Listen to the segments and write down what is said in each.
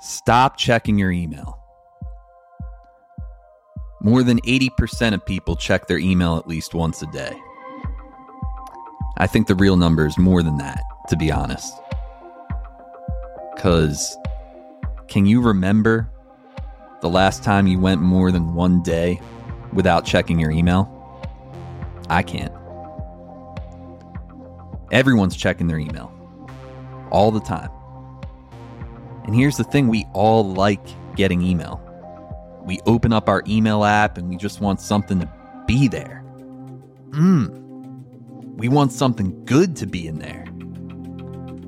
Stop checking your email. More than 80% of people check their email at least once a day. I think the real number is more than that, to be honest. Because can you remember the last time you went more than one day without checking your email? I can't. Everyone's checking their email all the time. And here's the thing we all like getting email. We open up our email app and we just want something to be there. Mmm. We want something good to be in there.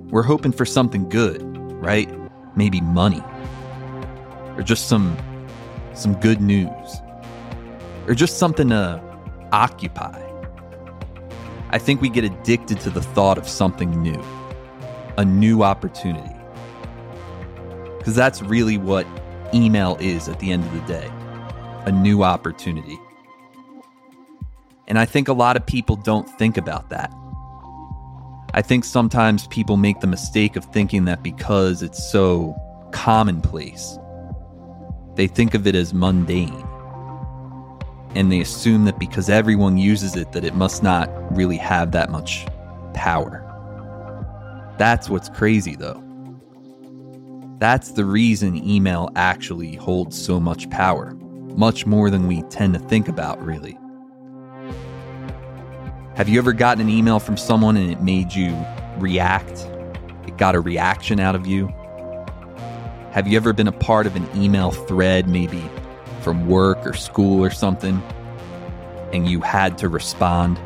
We're hoping for something good, right? Maybe money. Or just some some good news. Or just something to occupy. I think we get addicted to the thought of something new. A new opportunity. Cuz that's really what email is at the end of the day. A new opportunity. And I think a lot of people don't think about that. I think sometimes people make the mistake of thinking that because it's so commonplace, they think of it as mundane. And they assume that because everyone uses it, that it must not really have that much power. That's what's crazy, though. That's the reason email actually holds so much power, much more than we tend to think about, really. Have you ever gotten an email from someone and it made you react? It got a reaction out of you? Have you ever been a part of an email thread, maybe from work or school or something, and you had to respond?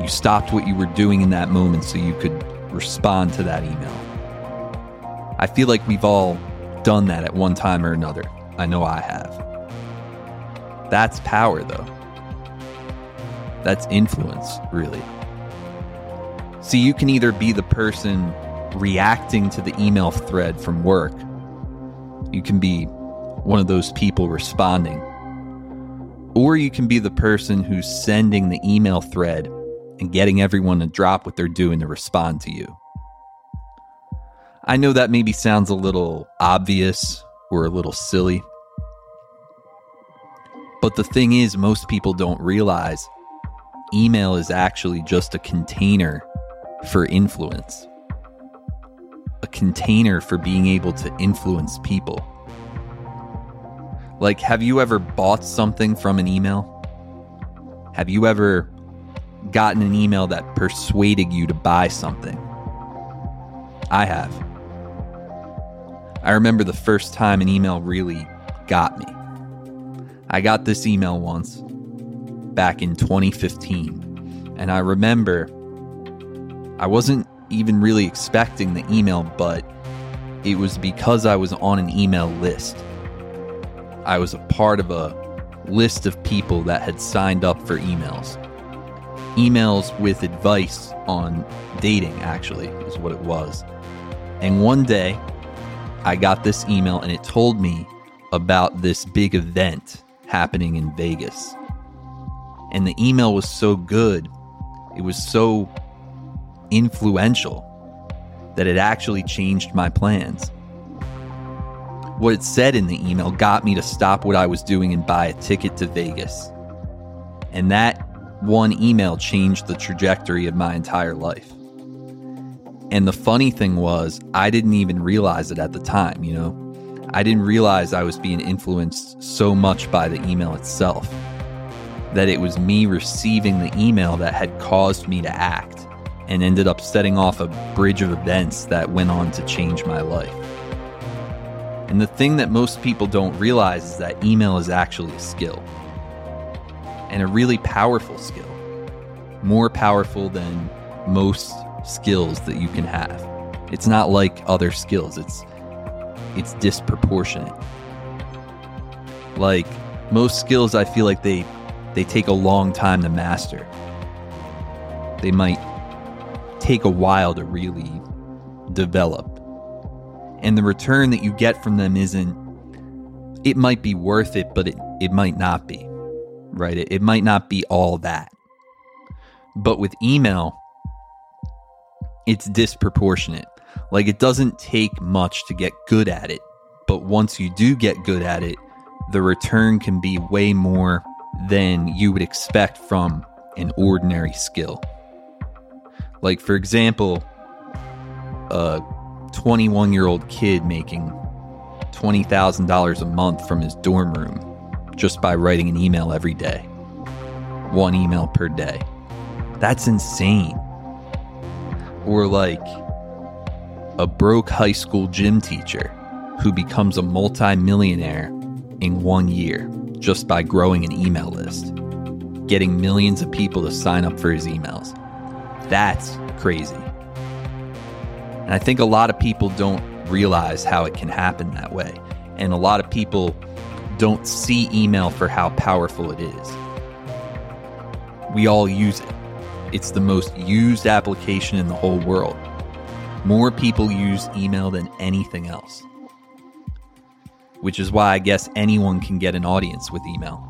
You stopped what you were doing in that moment so you could respond to that email. I feel like we've all done that at one time or another. I know I have. That's power, though. That's influence, really. See, you can either be the person reacting to the email thread from work, you can be one of those people responding, or you can be the person who's sending the email thread and getting everyone to drop what they're doing to respond to you. I know that maybe sounds a little obvious or a little silly. But the thing is, most people don't realize email is actually just a container for influence, a container for being able to influence people. Like, have you ever bought something from an email? Have you ever gotten an email that persuaded you to buy something? I have. I remember the first time an email really got me. I got this email once back in 2015. And I remember I wasn't even really expecting the email, but it was because I was on an email list. I was a part of a list of people that had signed up for emails. Emails with advice on dating, actually, is what it was. And one day, I got this email and it told me about this big event happening in Vegas. And the email was so good, it was so influential that it actually changed my plans. What it said in the email got me to stop what I was doing and buy a ticket to Vegas. And that one email changed the trajectory of my entire life. And the funny thing was, I didn't even realize it at the time, you know? I didn't realize I was being influenced so much by the email itself that it was me receiving the email that had caused me to act and ended up setting off a bridge of events that went on to change my life. And the thing that most people don't realize is that email is actually a skill and a really powerful skill, more powerful than most skills that you can have. It's not like other skills. It's it's disproportionate. Like most skills I feel like they they take a long time to master. They might take a while to really develop. And the return that you get from them isn't, it might be worth it, but it, it might not be, right? It, it might not be all that. But with email, it's disproportionate. Like it doesn't take much to get good at it But once you do get good at it, the return can be way more than you would expect from an ordinary skill. Like, for example, a 21 year old kid making $20,000 a month from his dorm room just by writing an email every day, one email per day. That's insane. Or like a broke high school gym teacher who becomes a multimillionaire in one year just by growing an email list, getting millions of people to sign up for his emails. That's crazy. And I think a lot of people don't realize how it can happen that way. And a lot of people don't see email for how powerful it is. We all use it. It's the most used application in the whole world. More people use email than anything else. Which is why I guess anyone can get an audience with email.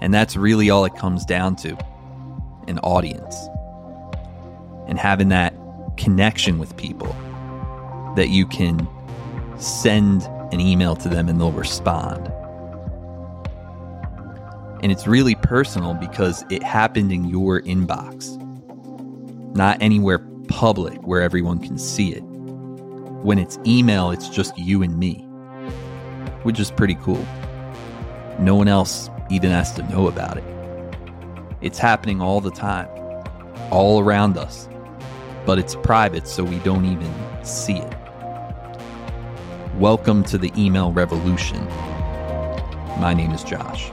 And that's really all it comes down to an audience. And having that connection with people that you can send an email to them and they'll respond. And it's really personal because it happened in your inbox, not anywhere public where everyone can see it. When it's email, it's just you and me, which is pretty cool. No one else even has to know about it. It's happening all the time, all around us, but it's private, so we don't even see it. Welcome to the email revolution. My name is Josh.